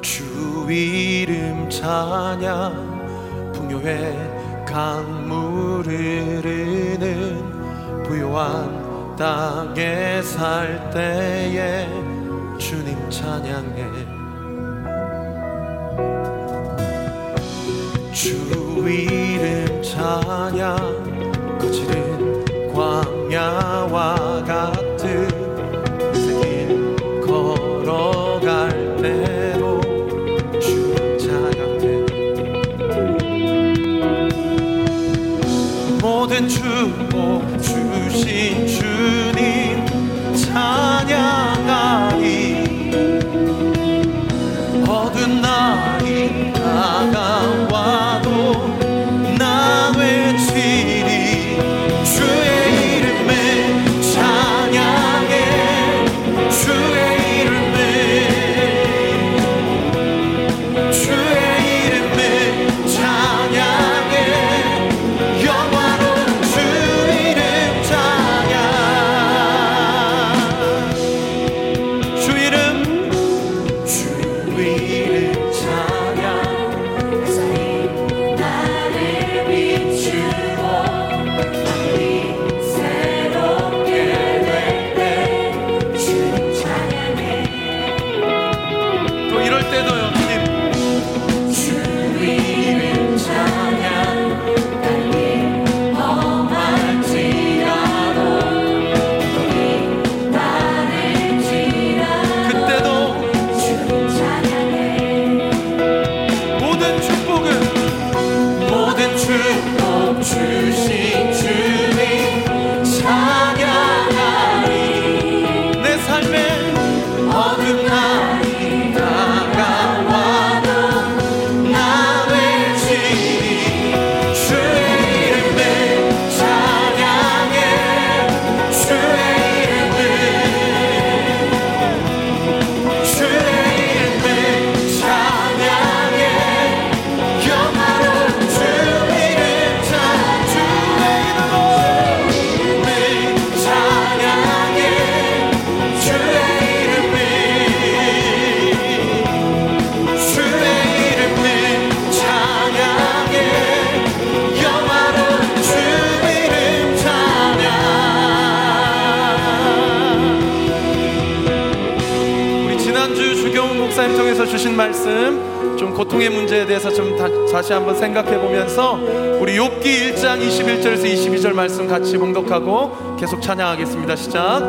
주 이름 찬양 풍요의 강물 흐르는 부요한 땅에 살 때에 주님 찬양해. 주 이름 찬양 거칠은 광야와 같 목사님 통해서 주신 말씀 좀 고통의 문제에 대해서 좀 다, 다시 한번 생각해 보면서 우리 욥기 1장 21절에서 22절 말씀 같이 봉독하고 계속 찬양하겠습니다. 시작.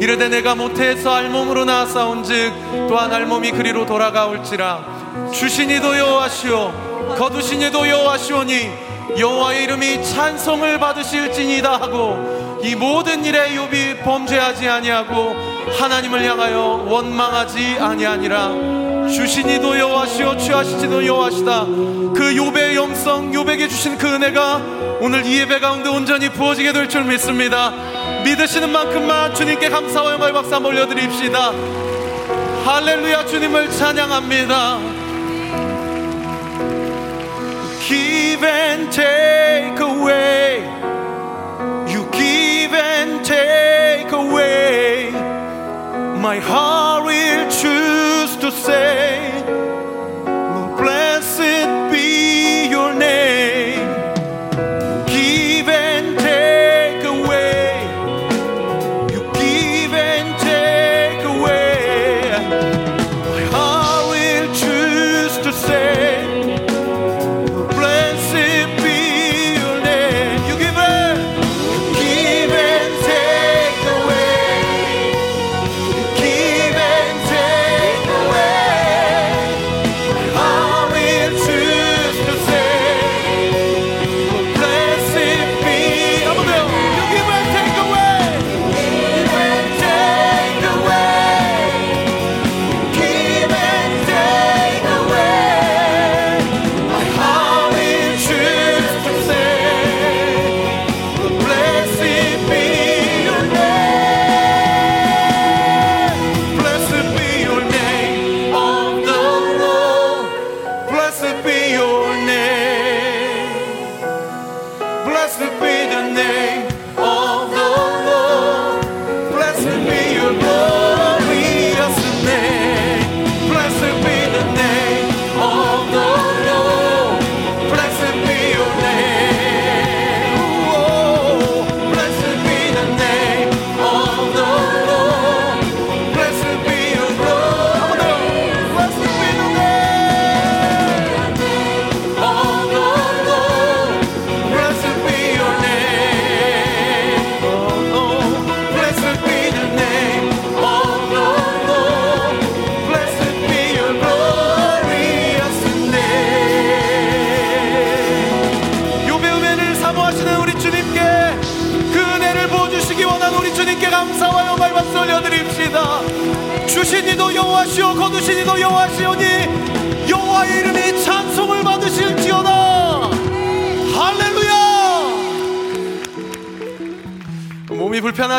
이르되 내가 모태에서 알몸으로 나아싸운즉 또한 알몸이 그리로 돌아가올지라. 주신이도 여호와시오. 거두신이도 여호와시오니 여호와의 이름이 찬송을 받으실지니다 하고 이 모든 일에 욥이 범죄하지 아니하고 하나님을 향하여 원망하지 아니하니라. 주신이도 여호와시오 취하시지도 여호와시다. 그 욥의 영성 욥에게 주신 그 은혜가 오늘 이 예배 가운데 온전히 부어지게 될 줄 믿습니다. 믿으시는 만큼만 주님께 감사와 영광의 박수 한번 올려드립시다. 할렐루야 주님을 찬양합니다. Give and take away. You give and take away My heart will choose to say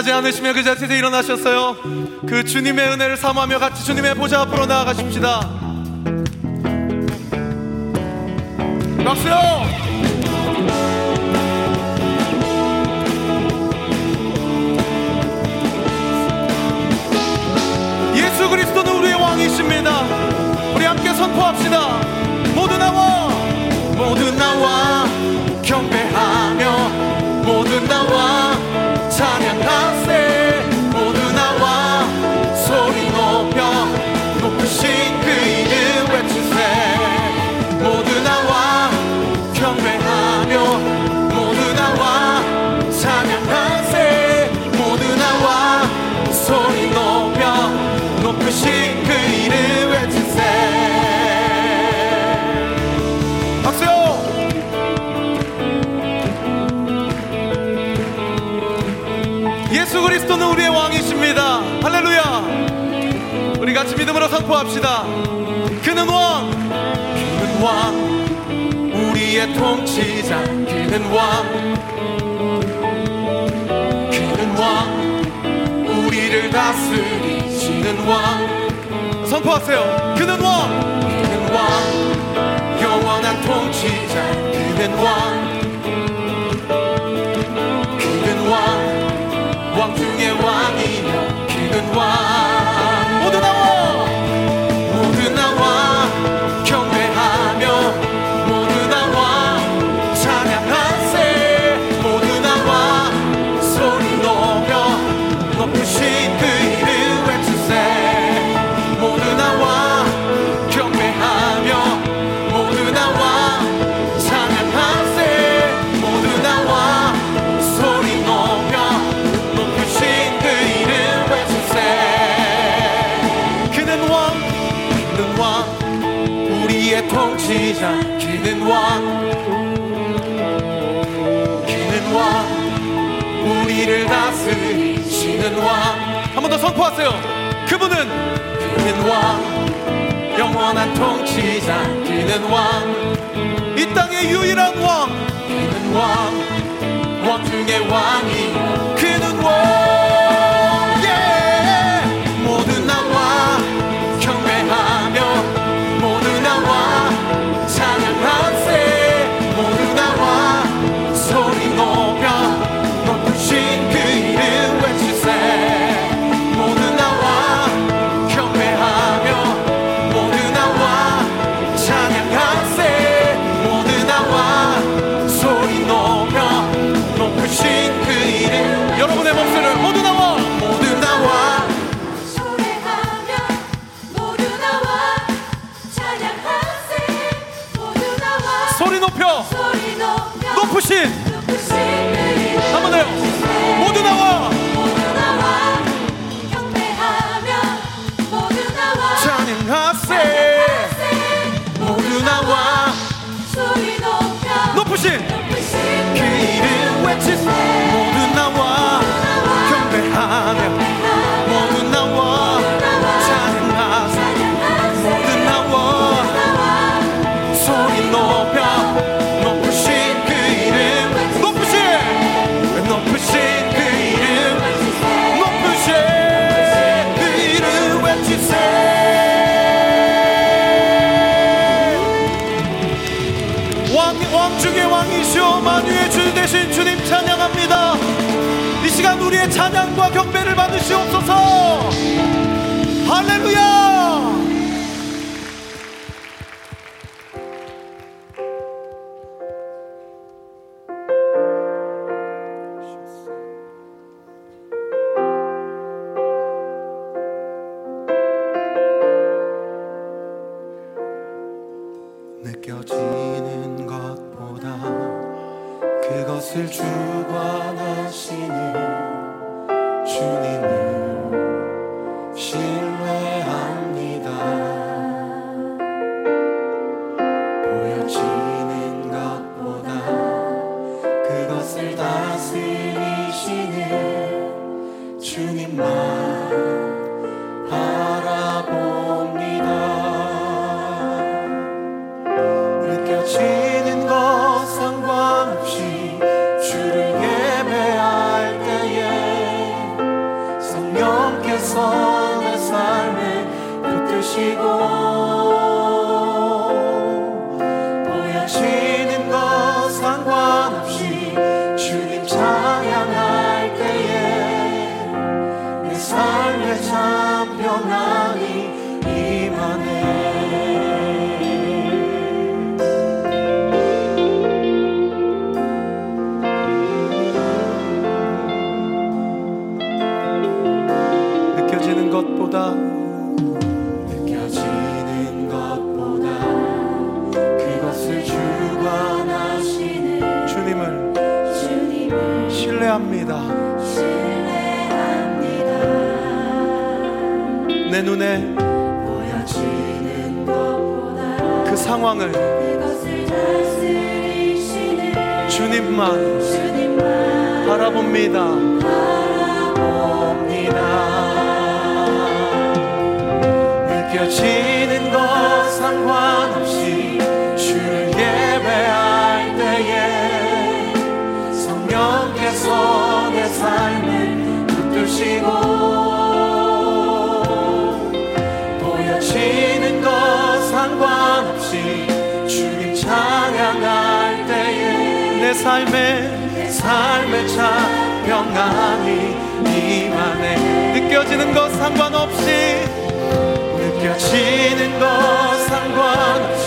떠나지 않으시며 그 자체에서 일어나셨어요. 그 주님의 은혜를 사모하며 같이 주님의 보좌 앞으로 나아가십시다. 박수요! 또는 우리의 왕이십니다. 할렐루야. 우리 같이 믿음으로 선포합시다. 그는 왕, 그는 왕, 우리의 통치자, 그는 왕, 그는 왕, 우리를 다스리시는 왕. 선포하세요. 그는 왕, 그는 왕, 영원한 통치자, 그는 왕. 기는 왕 기는 왕 우리를 다스리시는 왕 한 번 더 선포하세요. 그분은 기는 왕 영원한 통치자 기는 왕 이 땅의 유일한 왕. 기는 왕, 왕 중의 왕이 그는 왕 주옵소서. 할렐루야. 신뢰합니다. 내 눈에 보여지는 것보다 그 상황을 주님만 주님만 바라봅니다. 느껴지 삶을 붙드시고 보여지는 것 상관없이 주님 찬양할 때에 내 삶에 내 삶에 참 평안이 임하네 느껴지는 것 상관없이 느껴지는 것 상관없이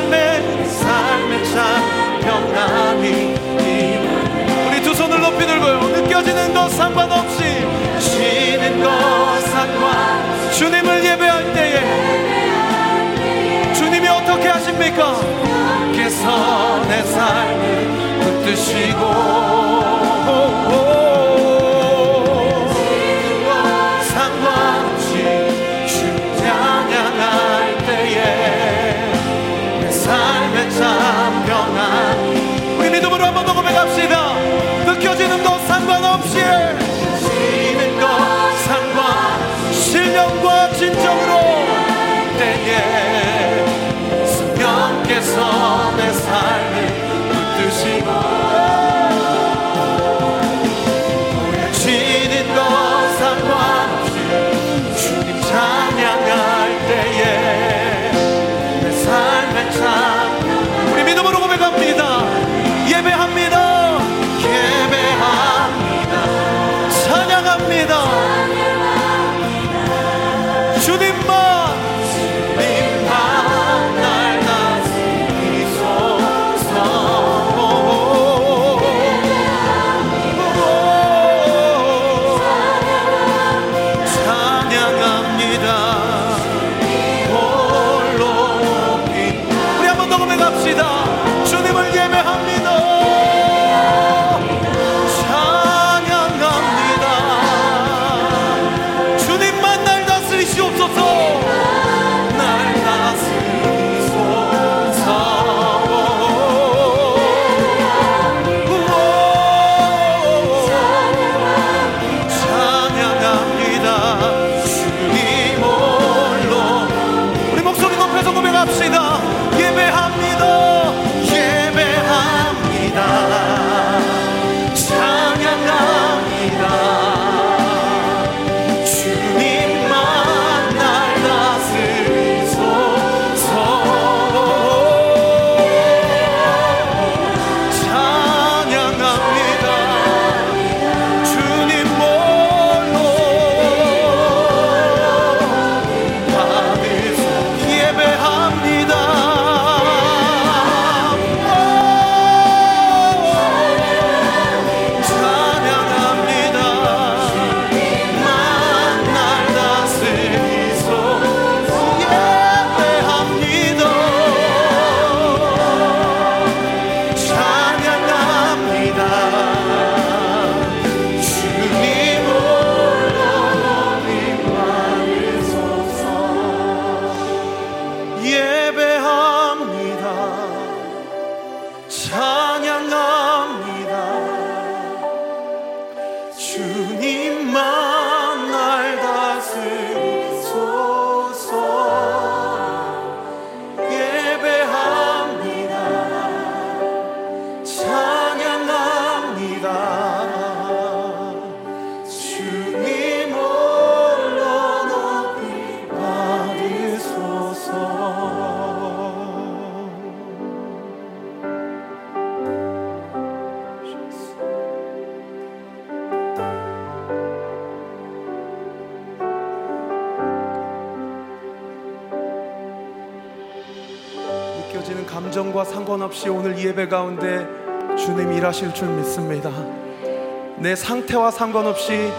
삶에 삶의 참 평안이 우리 두 손을 높이 들고요. 느껴지는 것 상관없이 쉬는 것 상관 주님을 예배할 때에 주님이 어떻게 하십니까? 께서 내 삶을 붙드시고 고백합시다. 느껴지는 것 상관없이. 쉬는 것 상관. 신령과 진정으로. 때에 감정과 상관없이 오늘 이 예배 가운데 주님 일하실 줄 믿습니다. 내 상태와 상관없이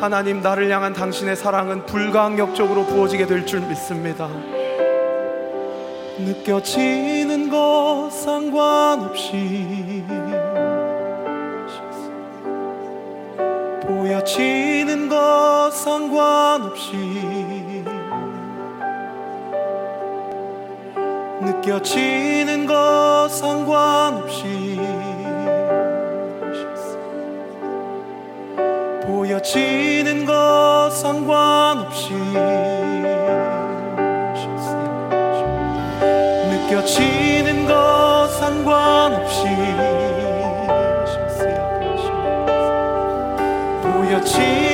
하나님 나를 향한 당신의 사랑은 불가항력적으로 부어지게 될 줄 믿습니다. 느껴지는 것 상관없이 보여지는 것 상관없이 느껴지는 것 상관없이 보여지는 것 상관없이 느껴지는 것 상관없이 보여지는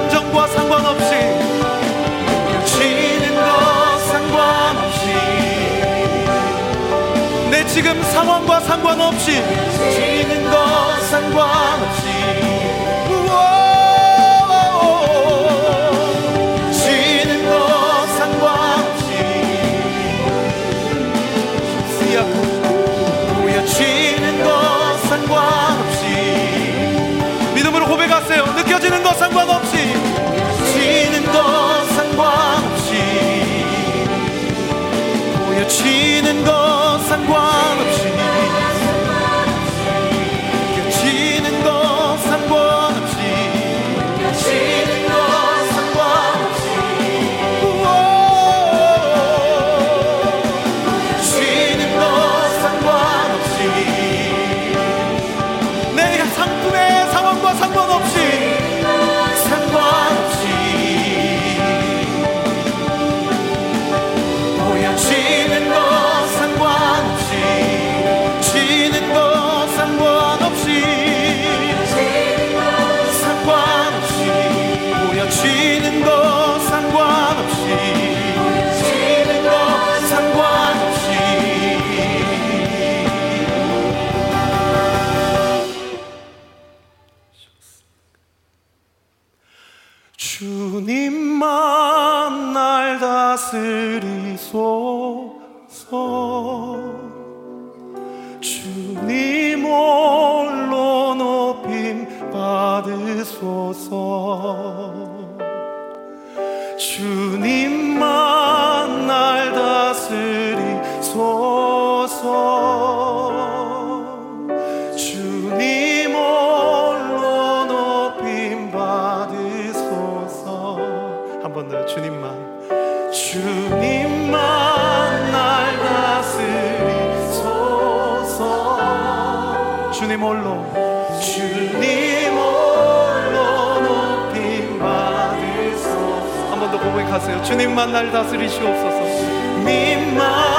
감정과 상관없이 느껴지는 것 상관없이. 내 지금 상황과 상관없이 지는 것 상관없이. 느껴지는 것 상관없이 보여지는 것 상관없이 더 주님만. 주님만 날 다스리소서. 주님 홀로. 주님 홀로 높임 받으소서. 한 번 더 고백하세요. 주님만 날 다스리시옵소서. 주님만